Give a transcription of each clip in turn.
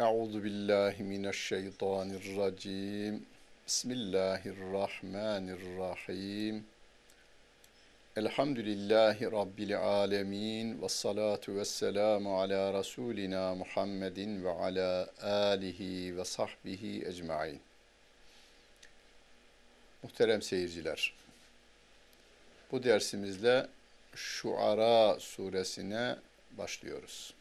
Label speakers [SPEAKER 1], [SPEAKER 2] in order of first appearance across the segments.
[SPEAKER 1] Euzu billahi mineşşeytanirracim. Bismillahirrahmanirrahim. Elhamdülillahi Rabbil alemin. Ve salatu ve selamu ala Resulina Muhammedin ve ala alihi ve sahbihi ecmain. Muhterem seyirciler, bu dersimizle Şuara suresine başlıyoruz.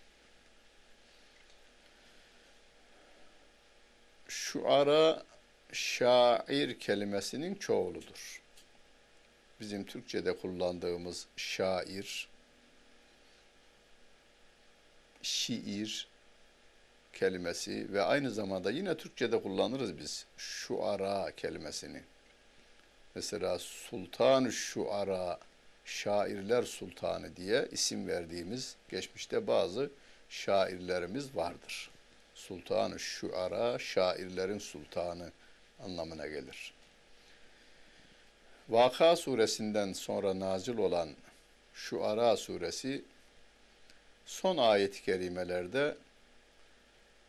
[SPEAKER 1] Şuara şair kelimesinin çoğuludur. Bizim Türkçe'de kullandığımız şair, şiir kelimesi ve aynı zamanda yine Türkçe'de kullanırız biz şuara kelimesini. Mesela Sultan Şuara, şairler sultanı diye isim verdiğimiz geçmişte bazı şairlerimiz vardır. Sultanı Şuara, şairlerin sultanı anlamına gelir. Vaka suresinden sonra nazil olan Şuara suresi son ayet-i kerimelerde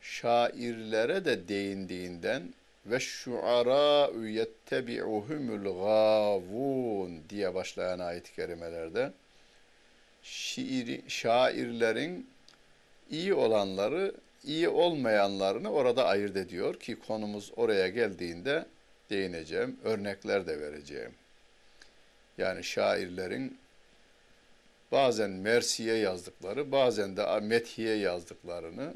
[SPEAKER 1] şairlere de değindiğinden ve şuara yettebi'uhumul gavun diye başlayan ayet-i kerimelerde şiiri, şairlerin iyi olanları iyi olmayanlarını orada ayırt ediyor ki konumuz oraya geldiğinde değineceğim, örnekler de vereceğim. Yani şairlerin bazen Mersiye yazdıkları, bazen de Methiye yazdıklarını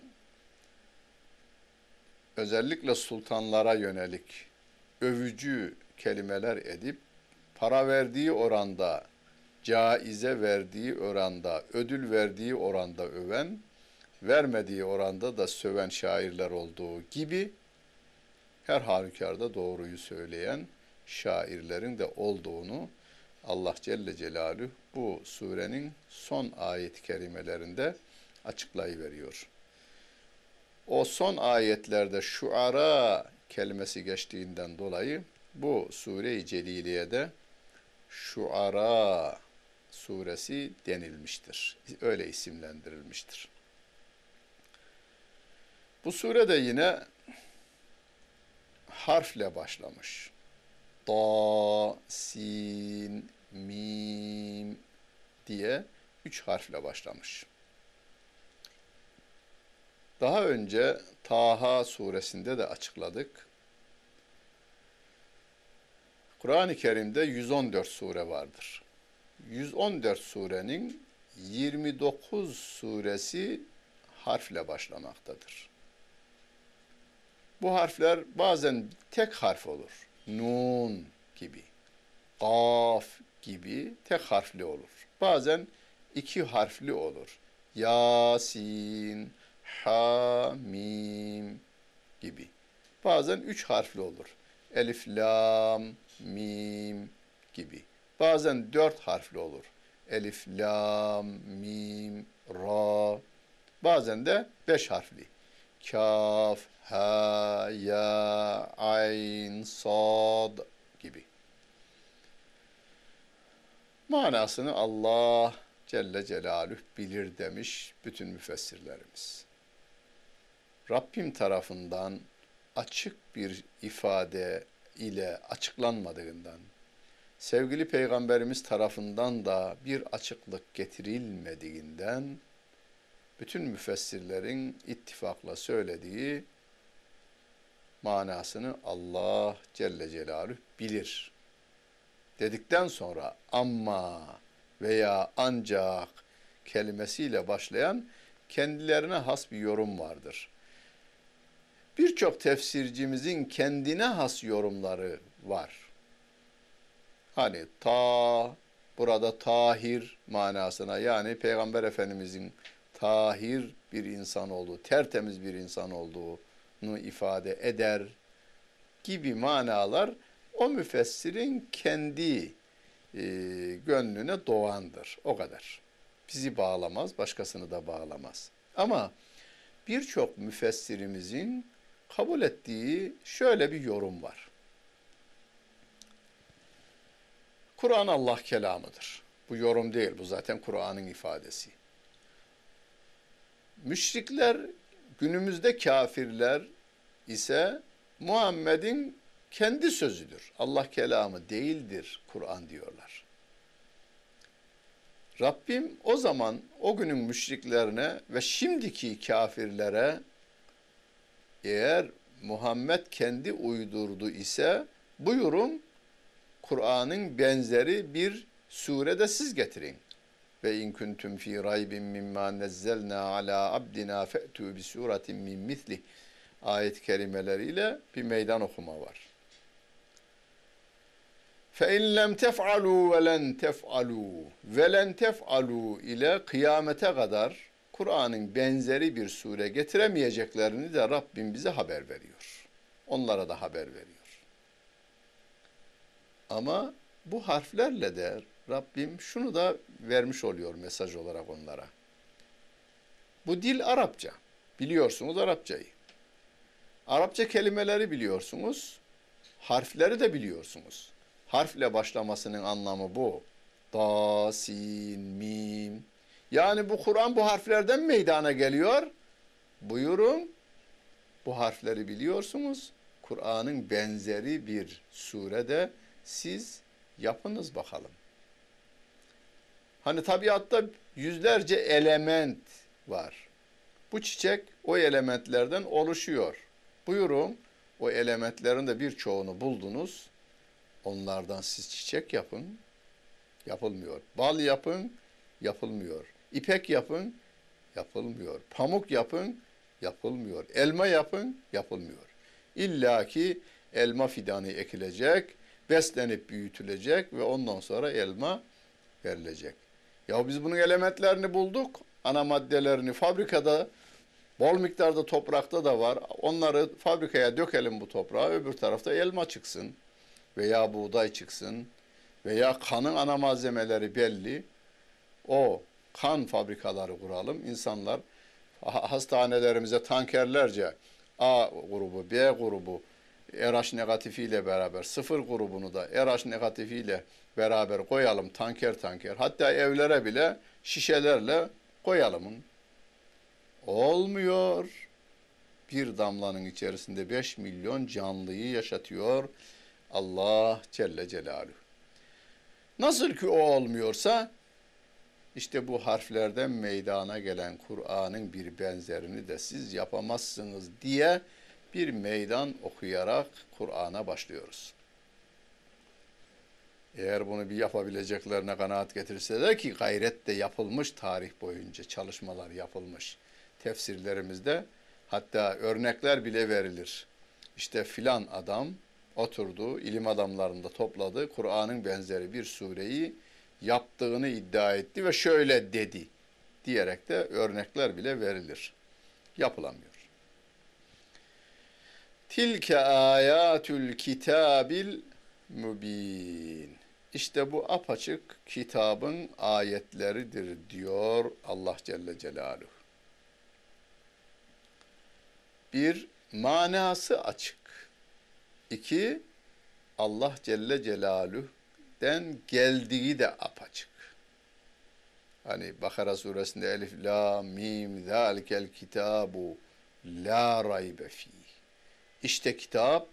[SPEAKER 1] özellikle sultanlara yönelik övücü kelimeler edip para verdiği oranda, caize verdiği oranda, ödül verdiği oranda öven, vermediği oranda da söven şairler olduğu gibi her halükarda doğruyu söyleyen şairlerin de olduğunu Allah Celle Celaluhu bu surenin son ayet-i kerimelerinde açıklayıveriyor. O son ayetlerde şuara kelimesi geçtiğinden dolayı bu sure-i celiliyede şuara suresi denilmiştir. Öyle isimlendirilmiştir. Bu sure de yine harfle başlamış. Da, sin, mim diye üç harfle başlamış. Daha önce Taha suresinde de açıkladık. Kur'an-ı Kerim'de 114 sure vardır. 114 surenin 29 suresi harfle başlamaktadır. Bu harfler bazen tek harf olur. Nun gibi, Kaf gibi tek harfli olur. Bazen iki harfli olur. Yasin, Hamim gibi. Bazen üç harfli olur. Elif, lam, mim gibi. Bazen dört harfli olur. Elif, lam, mim, ra. Bazen de beş harfli. Kaf, ha, ya, ayn, sad gibi. Manasını Allah Celle Celaluhu bilir demiş bütün müfessirlerimiz. Rabbim tarafından açık bir ifade ile açıklanmadığından, sevgili Peygamberimiz tarafından da bir açıklık getirilmediğinden, bütün müfessirlerin ittifakla söylediği manasını Allah Celle Celaluhu bilir. Dedikten sonra amma veya ancak kelimesiyle başlayan kendilerine has bir yorum vardır. Birçok tefsircimizin kendine has yorumları var. Hani ta burada tahir manasına yani Peygamber Efendimizin tahir bir insan olduğu, tertemiz bir insan olduğunu ifade eder gibi manalar o müfessirin kendi e, gönlüne doğandır. O kadar. Bizi bağlamaz, başkasını da bağlamaz. Ama birçok müfessirimizin kabul ettiği şöyle bir yorum var. Kur'an Allah kelamıdır. Bu yorum değil, bu zaten Kur'an'ın ifadesi. Müşrikler günümüzde kafirler ise Muhammed'in kendi sözüdür. Allah kelamı değildir Kur'an diyorlar. Rabbim o zaman o günün müşriklerine ve şimdiki kafirlere eğer Muhammed kendi uydurdu ise buyurun Kur'an'ın benzeri bir surede siz getirin. Ve in kuntum fi raybin mimma nezzelna ala abdina fe'tu bi suratin min misli ayet kelimeleriyle bir meydan okuma var. Tef'alu ve len tef'alu ve len tef'alu ile kıyamete kadar Kur'an'ın benzeri bir sure getiremeyeceklerini de Rabbim bize haber veriyor. Onlara da haber veriyor. Ama bu harflerle de Rabbim şunu da vermiş oluyor mesaj olarak onlara. Bu dil Arapça. Biliyorsunuz Arapçayı. Arapça kelimeleri biliyorsunuz. Harfleri de biliyorsunuz. Harfle başlamasının anlamı bu. Da, sin, mim. Yani bu Kur'an bu harflerden meydana geliyor. Buyurun. Bu harfleri biliyorsunuz. Kur'an'ın benzeri bir surede siz yapınız bakalım. Hani tabiatta yüzlerce element var. Bu çiçek o elementlerden oluşuyor. Buyurun o elementlerin de birçoğunu buldunuz. Onlardan siz çiçek yapın. Yapılmıyor. Bal yapın. Yapılmıyor. İpek yapın. Yapılmıyor. Pamuk yapın. Yapılmıyor. Elma yapın. Yapılmıyor. İlla ki elma fidanı ekilecek, beslenip büyütülecek ve ondan sonra elma verilecek. Ya biz bunun elementlerini bulduk. Ana maddelerini fabrikada bol miktarda toprakta da var. Onları fabrikaya dökelim bu toprağa. Öbür tarafta elma çıksın veya buğday çıksın veya kanın ana malzemeleri belli. O kan fabrikaları kuralım. İnsanlar hastanelerimize tankerlerce A grubu, B grubu RH negatifiyle beraber sıfır grubunu da RH negatifiyle beraber koyalım tanker tanker. Hatta evlere bile şişelerle koyalım. Olmuyor. Bir damlanın içerisinde 5 milyon canlıyı yaşatıyor Allah Celle Celaluhu. Nasıl ki o olmuyorsa işte bu harflerden meydana gelen Kur'an'ın bir benzerini de siz yapamazsınız diye bir meydan okuyarak Kur'an'a başlıyoruz. Eğer bunu bir yapabileceklerine kanaat getirseler ki gayret de yapılmış tarih boyunca çalışmalar yapılmış. Tefsirlerimizde hatta örnekler bile verilir. İşte filan adam oturdu, ilim adamlarında topladı, Kur'an'ın benzeri bir sureyi yaptığını iddia etti ve şöyle dedi diyerek de örnekler bile verilir. Yapılamıyor. Tilke ayatul kitabil mübin. İşte bu apaçık kitabın ayetleridir diyor Allah Celle Celaluhu. Bir, manası açık. İki, Allah Celle Celaluhu'den geldiği de apaçık. Hani Bakara suresinde Elif, La, Mim, Zalikel kitabu, La raybe fih. İşte kitap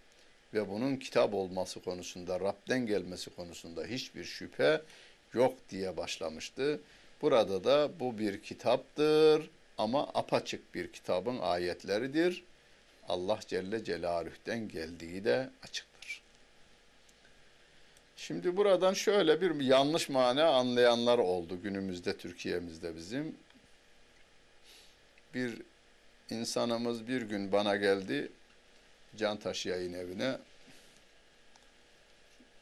[SPEAKER 1] ve bunun kitap olması konusunda, Rab'den gelmesi konusunda hiçbir şüphe yok diye başlamıştı. Burada da bu bir kitaptır ama apaçık bir kitabın ayetleridir. Allah Celle Celaluh'ten geldiği de açıktır. Şimdi buradan şöyle bir yanlış mana anlayanlar oldu günümüzde Türkiye'mizde bizim. Bir insanımız bir gün bana geldi. Cantaş yayın evine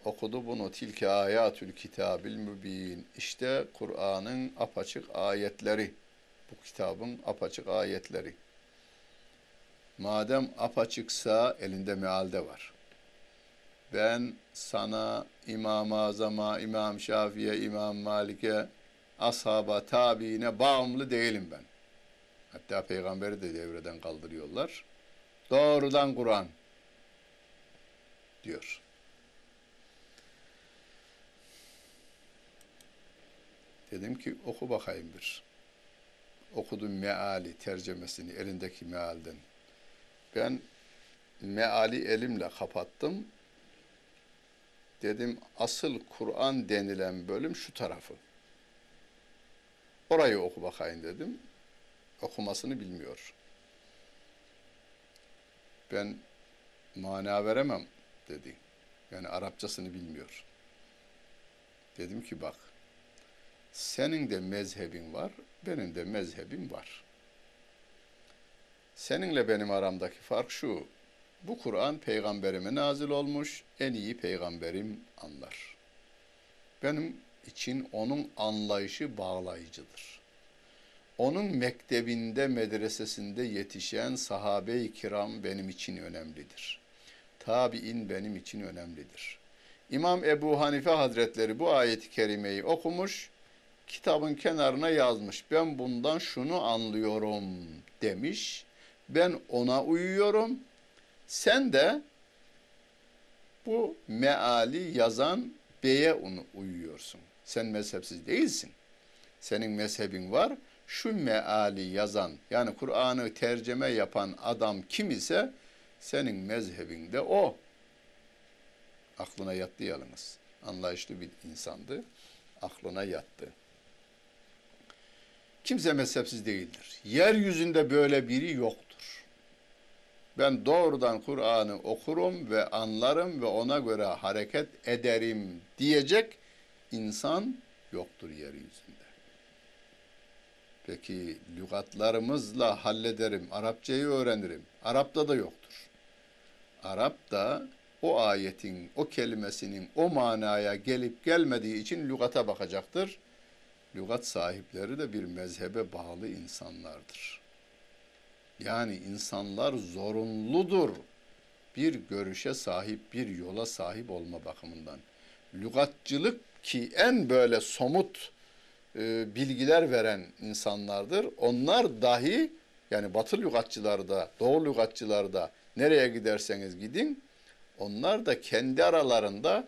[SPEAKER 1] okudu bunu. Tilke ayatül kitabil mübin. İşte Kur'an'ın apaçık ayetleri. Bu kitabın apaçık ayetleri. Madem apaçıksa elinde mealde var. Ben sana İmam-ı Azam'a, İmam Şafi'ye, İmam Malik'e, ashaba, tabiine bağımlı değilim ben. Hatta peygamberi de devreden kaldırıyorlar. Doğrudan Kur'an diyor. Dedim ki oku bakayım bir. okudum meali tercemesini elindeki mealden. Ben meali elimle kapattım. Dedim asıl Kur'an denilen bölüm şu tarafı. Orayı oku bakayım dedim. Okumasını bilmiyor. Ben mana veremem dedi. Yani Arapçasını bilmiyor. Dedim ki bak senin de mezhebin var, benim de mezhebim var. Seninle benim aramdaki fark şu. Bu Kur'an peygamberime nazil olmuş, en iyi peygamberim anlar. Benim için onun anlayışı bağlayıcıdır. Onun mektebinde, medresesinde yetişen sahabe-i kiram benim için önemlidir. Tabi'in benim için önemlidir. İmam Ebu Hanife Hazretleri bu ayeti kerimeyi okumuş, kitabın kenarına yazmış. Ben bundan şunu anlıyorum demiş. Ben ona uyuyorum. Sen de bu meali yazan beye uyuyorsun. Sen mezhepsiz değilsin. Senin mezhebin var. Şu meali yazan yani Kur'an'ı tercüme yapan adam kim ise senin mezhebinde o. Aklına yattı yalnız. Anlayışlı bir insandı. Aklına yattı. Kimse mezhepsiz değildir. Yeryüzünde böyle biri yoktur. Ben doğrudan Kur'an'ı okurum ve anlarım ve ona göre hareket ederim diyecek insan yoktur yeryüzünde. Peki lügatlarımızla hallederim, Arapçayı öğrenirim. Arap'ta da yoktur. Arap da o ayetin, o kelimesinin o manaya gelip gelmediği için lügata bakacaktır. Lügat sahipleri de bir mezhebe bağlı insanlardır. Yani insanlar zorunludur bir görüşe sahip, bir yola sahip olma bakımından. Lügatçılık ki en böyle somut e, bilgiler veren insanlardır. Onlar dahi yani batı lügatçıları da, doğu lügatçıları da nereye giderseniz gidin onlar da kendi aralarında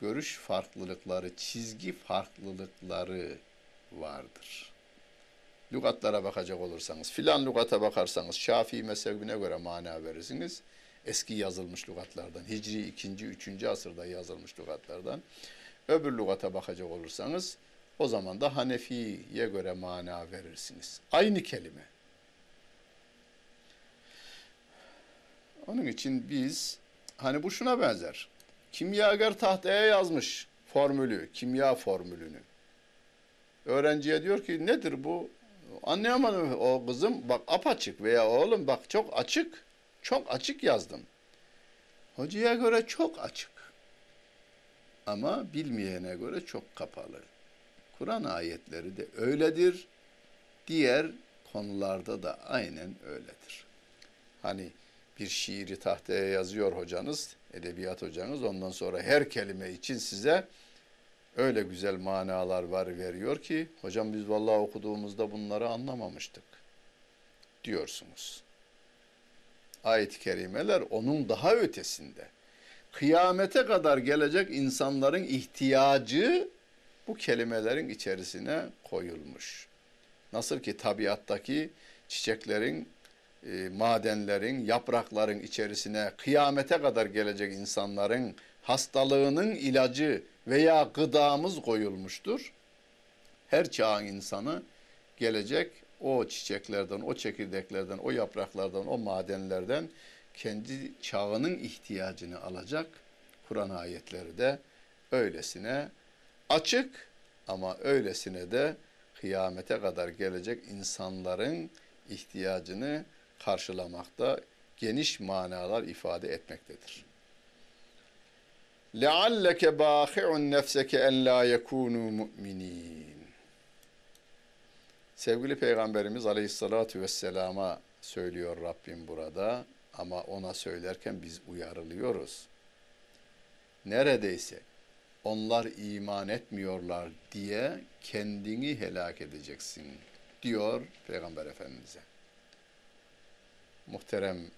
[SPEAKER 1] görüş farklılıkları, çizgi farklılıkları vardır. Lügatlara bakacak olursanız, filan lügata bakarsanız Şafii mezhebine göre mana verirsiniz. Eski yazılmış lügatlardan, Hicri 2. 3. asırda yazılmış lügatlardan. Öbür lügata bakacak olursanız o zaman da Hanefi'ye göre mana verirsiniz. Aynı kelime. Onun için biz hani bu şuna benzer. Kimyager tahtaya yazmış formülü, kimya formülünü. Öğrenciye diyor ki nedir bu? Anlayamadım o kızım bak apaçık veya oğlum bak çok açık. Çok açık yazdım. Hocaya göre çok açık. Ama bilmeyene göre çok kapalı. Kur'an ayetleri de öyledir. Diğer konularda da aynen öyledir. Hani bir şiiri tahtaya yazıyor hocanız, edebiyat hocanız. Ondan sonra her kelime için size öyle güzel manalar var veriyor ki hocam biz vallahi okuduğumuzda bunları anlamamıştık diyorsunuz. Ayet-i kerimeler onun daha ötesinde. Kıyamete kadar gelecek insanların ihtiyacı bu kelimelerin içerisine koyulmuş. Nasıl ki tabiattaki çiçeklerin, e, madenlerin, yaprakların içerisine kıyamete kadar gelecek insanların hastalığının ilacı veya gıdamız koyulmuştur. Her çağın insanı gelecek o çiçeklerden, o çekirdeklerden, o yapraklardan, o madenlerden kendi çağının ihtiyacını alacak. Kur'an ayetleri de öylesine açık ama öylesine de kıyamete kadar gelecek insanların ihtiyacını karşılamakta geniş manalar ifade etmektedir. لَعَلَّكَ بَاخِعٌ نَفْسَكَ اَنْ لَا يَكُونُوا مُؤْمِنِينَ Sevgili Peygamberimiz Aleyhisselatü Vesselam'a söylüyor Rabbim burada ama ona söylerken biz uyarılıyoruz. Neredeyse onlar iman etmiyorlar diye kendini helak edeceksin diyor Peygamber Efendimiz'e. Muhterem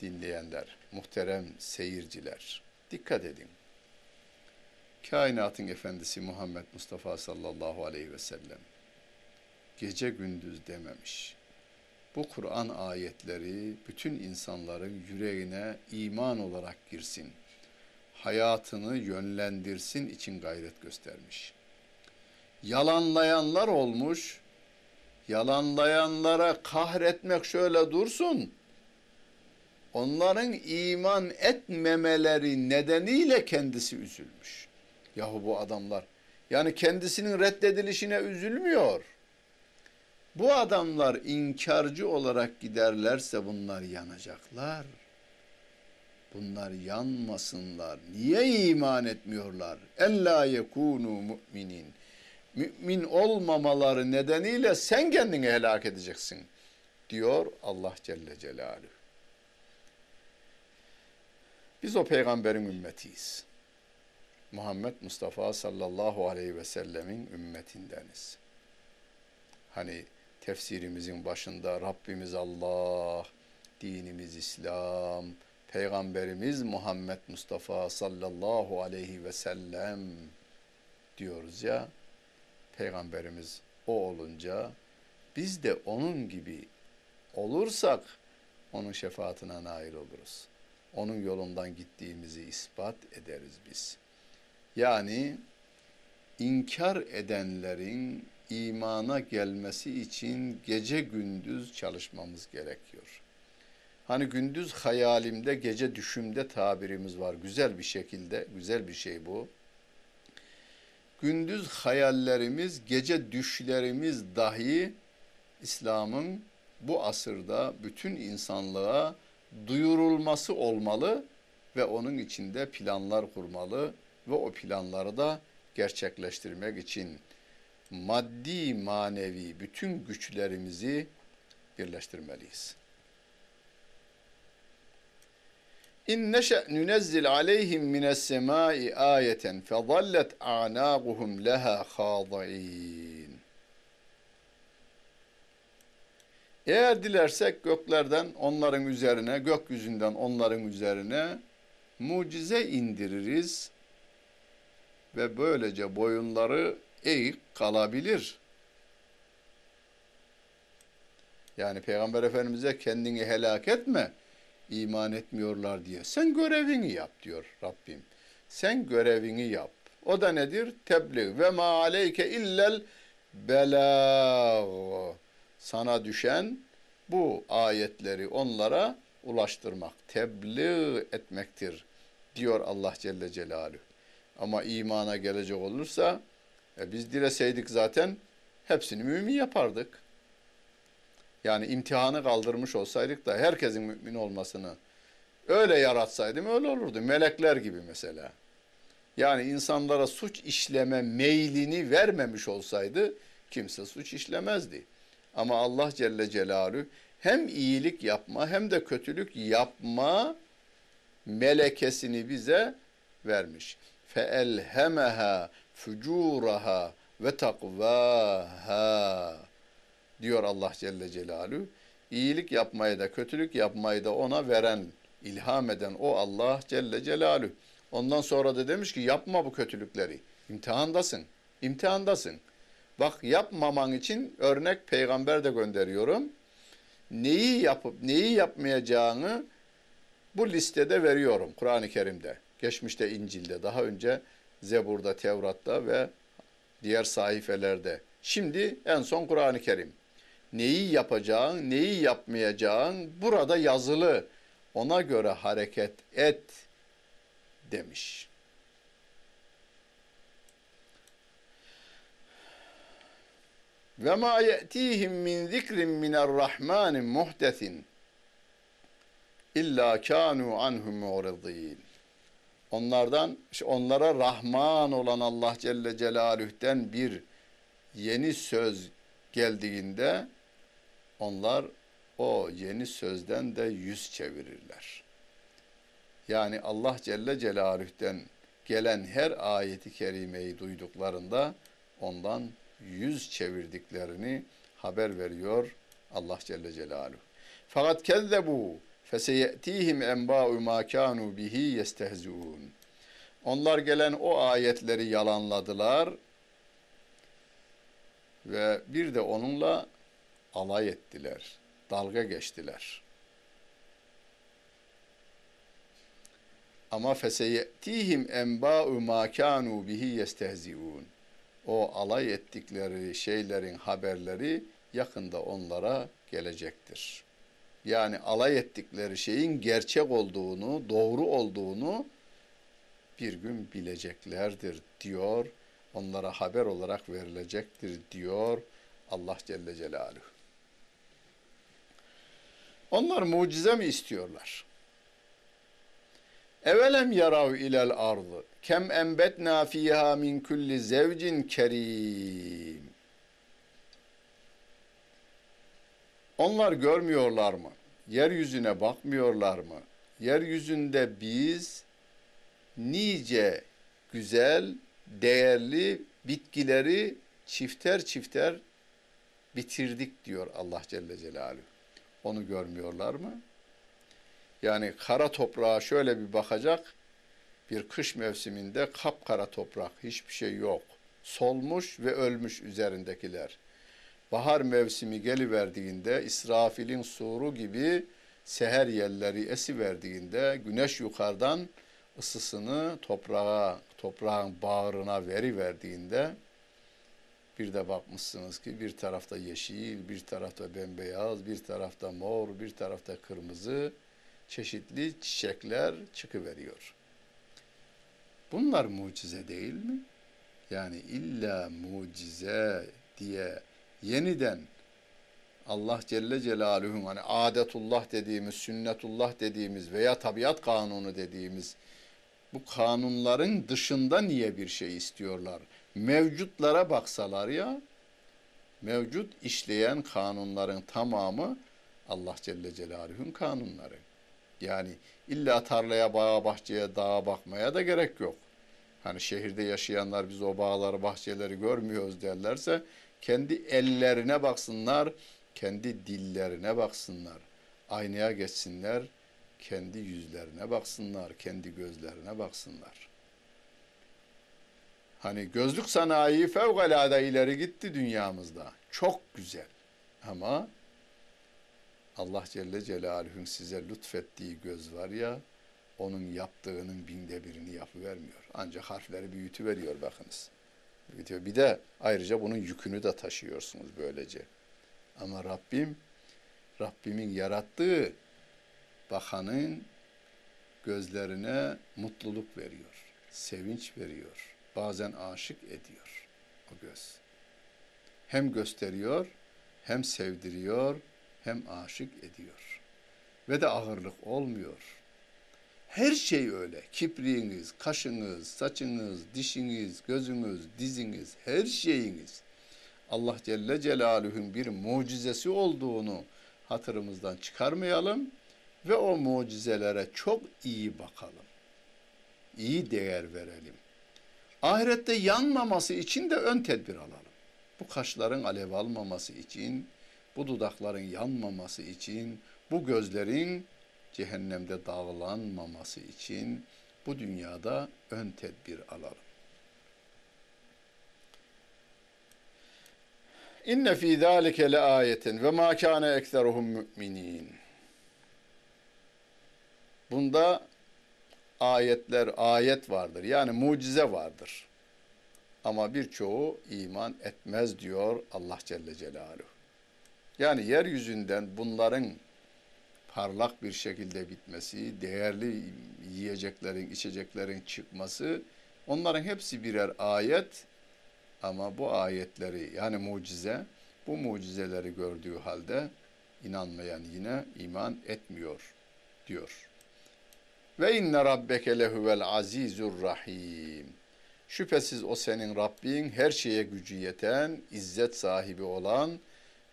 [SPEAKER 1] dinleyenler, muhterem seyirciler, dikkat edin. Kainatın efendisi Muhammed Mustafa sallallahu aleyhi ve sellem gece gündüz dememiş. Bu Kur'an ayetleri bütün insanların yüreğine iman olarak girsin. Hayatını yönlendirsin için gayret göstermiş. Yalanlayanlar olmuş. Yalanlayanlara kahretmek şöyle dursun. Onların iman etmemeleri nedeniyle kendisi üzülmüş. Yahu bu adamlar yani kendisinin reddedilişine üzülmüyor. Bu adamlar inkarcı olarak giderlerse bunlar yanacaklar. Bunlar yanmasınlar. Niye iman etmiyorlar? Ella yekunu müminin. Mümin olmamaları nedeniyle sen kendini helak edeceksin diyor Allah Celle Celaluhu. Biz o peygamberin ümmetiyiz. Muhammed Mustafa sallallahu aleyhi ve sellemin ümmetindeniz. Hani tefsirimizin başında Rabbimiz Allah, dinimiz İslam, Peygamberimiz Muhammed Mustafa sallallahu aleyhi ve sellem diyoruz ya. Peygamberimiz o olunca biz de onun gibi olursak onun şefaatine nail oluruz. Onun yolundan gittiğimizi ispat ederiz biz. Yani inkar edenlerin imana gelmesi için gece gündüz çalışmamız gerekiyor. Hani gündüz hayalimde, gece düşümde tabirimiz var. Güzel bir şekilde, güzel bir şey bu. Gündüz hayallerimiz, gece düşlerimiz dahi İslam'ın bu asırda bütün insanlığa duyurulması olmalı ve onun içinde planlar kurmalı ve o planları da gerçekleştirmek için maddi manevi bütün güçlerimizi birleştirmeliyiz. İn neşe nunezzil aleyhim mines semai ayeten fezallet a'naquhum leha khadi'in. Eğer dilersek göklerden onların üzerine, gökyüzünden onların üzerine mucize indiririz ve böylece boyunları eğik kalabilir. Yani Peygamber Efendimiz'e kendini helak etme, iman etmiyorlar diye. Sen görevini yap diyor Rabbim. Sen görevini yap. O da nedir? Tebliğ. Ve ma aleyke illel belâg. Sana düşen bu ayetleri onlara ulaştırmak, tebliğ etmektir diyor Allah Celle Celaluhu. Ama imana gelecek olursa e biz dileseydik zaten hepsini mümin yapardık. Yani imtihanı kaldırmış olsaydık da herkesin mümin olmasını öyle yaratsaydım öyle olurdu. Melekler gibi mesela. Yani insanlara suç işleme meylini vermemiş olsaydı kimse suç işlemezdi. Ama Allah Celle Celaluhu hem iyilik yapma hem de kötülük yapma melekesini bize vermiş. فَاَلْهَمَهَا fucuraha ve takvaha diyor Allah Celle Celaluhu. İyilik yapmayı da kötülük yapmayı da ona veren, ilham eden o Allah Celle Celaluhu. Ondan sonra da demiş ki yapma bu kötülükleri. İmtihandasın. İmtihandasın. Bak yapmaman için örnek peygamber de gönderiyorum. Neyi yapıp neyi yapmayacağını bu listede veriyorum Kur'an-ı Kerim'de. Geçmişte İncil'de, daha önce Zebur'da, Tevrat'ta ve diğer sahifelerde. Şimdi en son Kur'an-ı Kerim. Neyi yapacağın, neyi yapmayacağın burada yazılı. Ona göre hareket et demiş. Ve ma ye'tihim min zikrin mine'r-rahmanin muhdesin illa kanu anhu mu'ridin. Onlardan onlara Rahman olan Allah Celle Celaluh'ten bir yeni söz geldiğinde onlar o yeni sözden de yüz çevirirler. Yani Allah Celle Celaluh'ten gelen her ayeti kerimeyi duyduklarında ondan yüz çevirdiklerini haber veriyor Allah Celle Celaluhu. Fakat kezzebu feseyetihim enba'u ma kanu bihi yestehziun. Onlar gelen o ayetleri yalanladılar Ve bir de onunla alay ettiler, dalga geçtiler. Ama feseyetihim enba'u ma kanu bihi yestehziun. O alay ettikleri şeylerin haberleri yakında onlara gelecektir. Yani alay ettikleri şeyin gerçek olduğunu, doğru olduğunu bir gün bileceklerdir diyor. Onlara haber olarak verilecektir diyor Allah Celle Celaluhu. Onlar mucize mi istiyorlar? Evelem yarav ilel ardı kem enbetna fiha min kulli zevcin kerim. Onlar görmüyorlar mı? Yeryüzüne bakmıyorlar mı? Yeryüzünde biz nice güzel, değerli bitkileri çifter çifter bitirdik diyor Allah Celle Celaluhu. Onu görmüyorlar mı? Yani kara toprağa şöyle bir bakacak, bir kış mevsiminde kapkara toprak, hiçbir şey yok. Solmuş ve ölmüş üzerindekiler. Bahar mevsimi geliverdiğinde İsrafil'in suru gibi seher yerleri esiverdiğinde güneş yukarıdan ısısını toprağa, toprağın bağrına veri verdiğinde bir de bakmışsınız ki bir tarafta yeşil, bir tarafta bembeyaz, bir tarafta mor, bir tarafta kırmızı çeşitli çiçekler çıkıveriyor. Bunlar mucize değil mi? Yani illa mucize diye yeniden Allah Celle Celaluhu'nun hani adetullah dediğimiz, sünnetullah dediğimiz veya tabiat kanunu dediğimiz bu kanunların dışında niye bir şey istiyorlar? Mevcutlara baksalar ya, mevcut işleyen kanunların tamamı Allah Celle Celaluhu'nun kanunları. Yani illa tarlaya, bağa, bahçeye, dağa bakmaya da gerek yok. Hani şehirde yaşayanlar biz o bağları, bahçeleri görmüyoruz derlerse kendi ellerine baksınlar, kendi dillerine baksınlar. Aynaya geçsinler, kendi yüzlerine baksınlar, kendi gözlerine baksınlar. Hani gözlük sanayi fevkalade ileri gitti dünyamızda. Çok güzel. Ama Allah Celle Celaluhu'nun size lütfettiği göz var ya, onun yaptığının binde birini yapıvermiyor. Ancak harfleri büyütüveriyor bakınız. Büyütüyor. Bir de ayrıca bunun yükünü de taşıyorsunuz böylece. Ama Rabbim, Rabbimin yarattığı bakanın gözlerine mutluluk veriyor, sevinç veriyor, bazen aşık ediyor o göz. Hem gösteriyor, hem sevdiriyor, hem aşık ediyor. Ve de ağırlık olmuyor. Her şey öyle. Kipriğiniz, kaşınız, saçınız, dişiniz, gözünüz, diziniz, her şeyiniz. Allah Celle Celaluhu'nun bir mucizesi olduğunu hatırımızdan çıkarmayalım ve o mucizelere çok iyi bakalım. İyi değer verelim. Ahirette yanmaması için de ön tedbir alalım. Bu kaşların alev almaması için, bu dudakların yanmaması için, bu gözlerin cehennemde dağlanmaması için bu dünyada ön tedbir alalım. İnne fî zâlike le ayetin ve mâ kâne ekseruhum mü'minîn. Bunda ayetler, ayet vardır. Yani mucize vardır. Ama birçoğu iman etmez diyor Allah Celle Celaluhu. Yani yeryüzünden bunların parlak bir şekilde bitmesi, değerli yiyeceklerin, içeceklerin çıkması, onların hepsi birer ayet ama bu ayetleri yani mucize, bu mucizeleri gördüğü halde inanmayan yine iman etmiyor diyor. Ve inne rabbeke lehuvel azizur rahim. Şüphesiz o senin Rabbin her şeye gücü yeten, izzet sahibi olan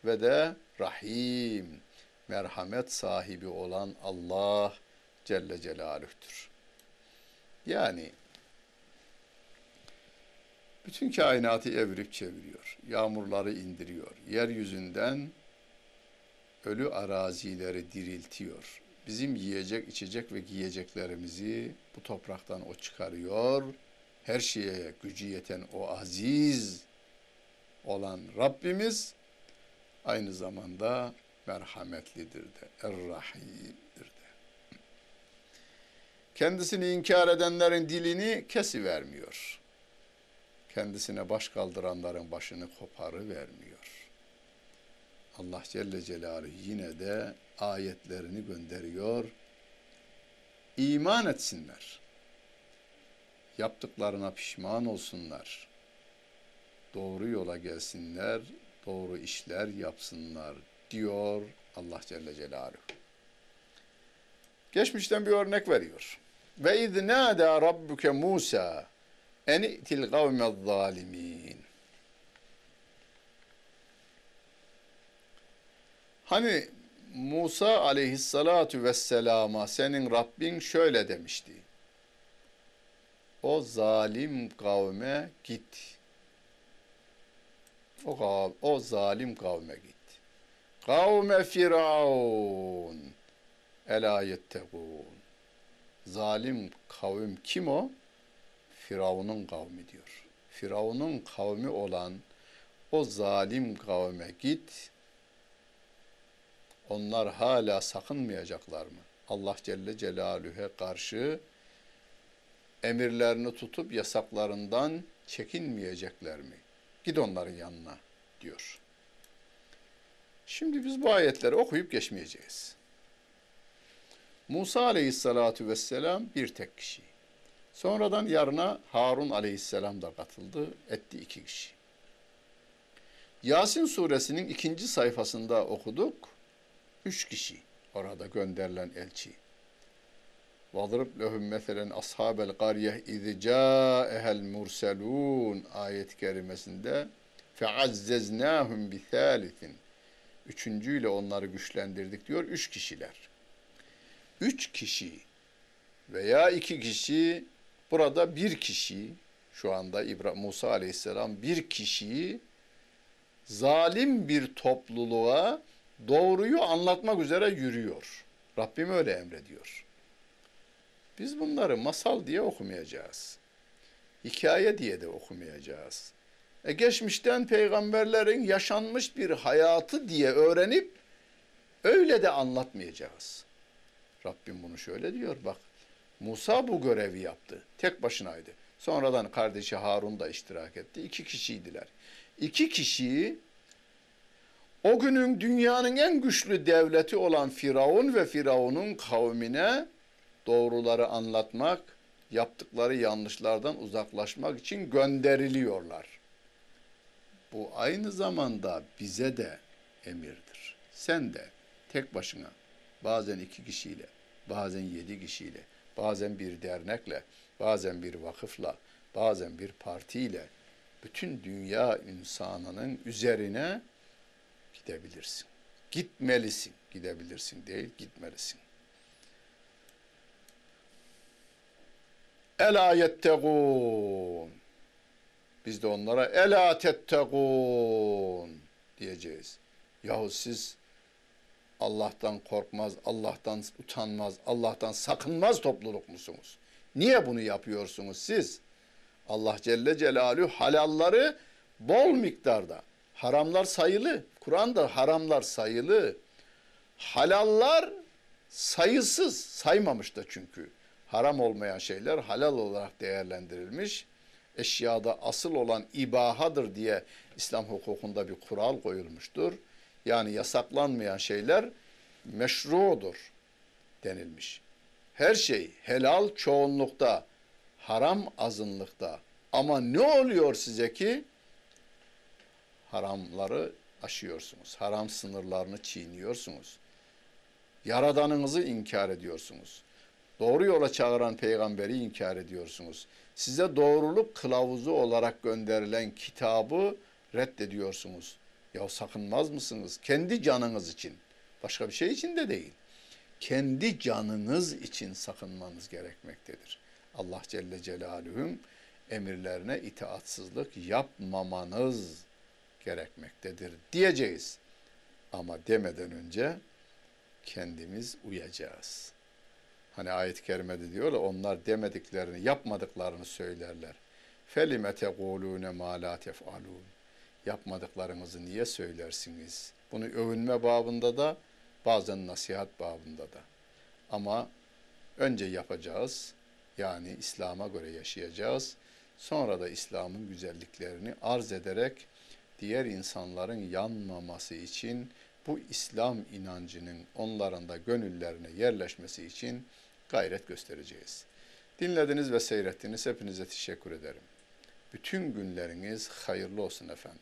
[SPEAKER 1] ve de rahim, merhamet sahibi olan Allah Celle Celaluh'tür. Yani bütün kainatı evirip çeviriyor. Yağmurları indiriyor. Yeryüzünden ölü arazileri diriltiyor. Bizim yiyecek, içecek ve giyeceklerimizi bu topraktan o çıkarıyor. Her şeye gücü yeten o aziz olan Rabbimiz aynı zamanda merhametlidir de, er-rahimdir de. Kendisini inkar edenlerin dilini kesivermiyor. Kendisine baş kaldıranların başını koparı vermiyor. Allah Celle Celaluhu yine de ayetlerini gönderiyor. İman etsinler. Yaptıklarına pişman olsunlar. Doğru yola gelsinler, doğru işler yapsınlar diyor Allah Celle Celaluhu. Geçmişten bir örnek veriyor. Ve iz nâdâ rabbuke Musa en i'til kavmez zalimin. Hani Musa aleyhissalatu vesselama senin Rabbin şöyle demişti. O zalim kavme git. O, o zalim kavme git. Kavme Firavun. Ela yettegûn. Zalim kavim kim o? Firavun'un kavmi diyor. Firavun'un kavmi olan o zalim kavme git. Onlar hala sakınmayacaklar mı? Allah Celle Celaluhu'ya karşı emirlerini tutup yasaklarından çekinmeyecekler mi? Git onların yanına diyor. Şimdi biz bu ayetleri okuyup geçmeyeceğiz. Musa aleyhissalatu vesselam bir tek kişi. Sonradan yarına Harun aleyhisselam da katıldı, etti iki kişi. Yasin suresinin ikinci sayfasında okuduk Üç kişi orada gönderilen elçi. وَضْرِبْ لَهُمْ مَثَلًا أَصْحَابَ الْقَرْيَةِ اِذْ جَاءَهَا الْمُرْسَلُونَ ayet-i kerimesinde فَعَزَّزْنَاهُمْ بِثَالِثٍ Üçüncüyle onları güçlendirdik diyor. Üç kişiler. Üç kişi veya iki kişi burada bir kişi şu anda İbrahim Musa Aleyhisselam bir kişiyi zalim bir topluluğa doğruyu anlatmak üzere yürüyor. Rabbim öyle emrediyor. Biz bunları masal diye okumayacağız. Hikaye diye de okumayacağız. E geçmişten peygamberlerin yaşanmış bir hayatı diye öğrenip öyle de anlatmayacağız. Rabbim bunu şöyle diyor bak. Musa bu görevi yaptı. Tek başınaydı. Sonradan kardeşi Harun da iştirak etti. İki kişiydiler. İki kişiyi o günün dünyanın en güçlü devleti olan Firavun ve Firavun'un kavmine doğruları anlatmak, yaptıkları yanlışlardan uzaklaşmak için gönderiliyorlar. Bu aynı zamanda bize de emirdir. Sen de tek başına, bazen iki kişiyle, bazen yedi kişiyle, bazen bir dernekle, bazen bir vakıfla, bazen bir partiyle bütün dünya insanının üzerine gidebilirsin. Gitmelisin. Gidebilirsin değil, gitmelisin. Ela yettegûn. Biz de onlara ela tettegûn diyeceğiz. Yahu siz Allah'tan korkmaz, Allah'tan utanmaz, Allah'tan sakınmaz topluluk musunuz? Niye bunu yapıyorsunuz siz? Allah Celle Celaluhu halalları bol miktarda. Haramlar sayılı. Kur'an'da haramlar sayılı. Halallar sayısız. Saymamış da çünkü. Haram olmayan şeyler halal olarak değerlendirilmiş. Eşyada asıl olan ibahadır diye İslam hukukunda bir kural koyulmuştur. Yani yasaklanmayan şeyler meşrudur denilmiş. Her şey helal çoğunlukta, haram azınlıkta. Ama ne oluyor size ki? Haramları aşıyorsunuz. Haram sınırlarını çiğniyorsunuz. Yaradanınızı inkar ediyorsunuz. Doğru yola çağıran peygamberi inkar ediyorsunuz. Size doğruluk kılavuzu olarak gönderilen kitabı reddediyorsunuz. Ya sakınmaz mısınız? Kendi canınız için. Başka bir şey için de değil. Kendi canınız için sakınmanız gerekmektedir. Allah Celle Celaluhu'nun emirlerine itaatsızlık yapmamanız gerekmektedir diyeceğiz. Ama demeden önce kendimiz uyacağız. Hani ayet-i kerimede diyor ya onlar demediklerini, yapmadıklarını söylerler. فَلِمَ تَقُولُونَ مَا لَا تَفْعَلُونَ yapmadıklarınızı niye söylersiniz? Bunu övünme babında da bazen nasihat babında da. Ama önce yapacağız. Yani İslam'a göre yaşayacağız. Sonra da İslam'ın güzelliklerini arz ederek diğer insanların yanmaması için bu İslam inancının onların da gönüllerine yerleşmesi için gayret göstereceğiz. Dinlediniz ve seyrettiniz. Hepinize teşekkür ederim. Bütün günleriniz hayırlı olsun efendim.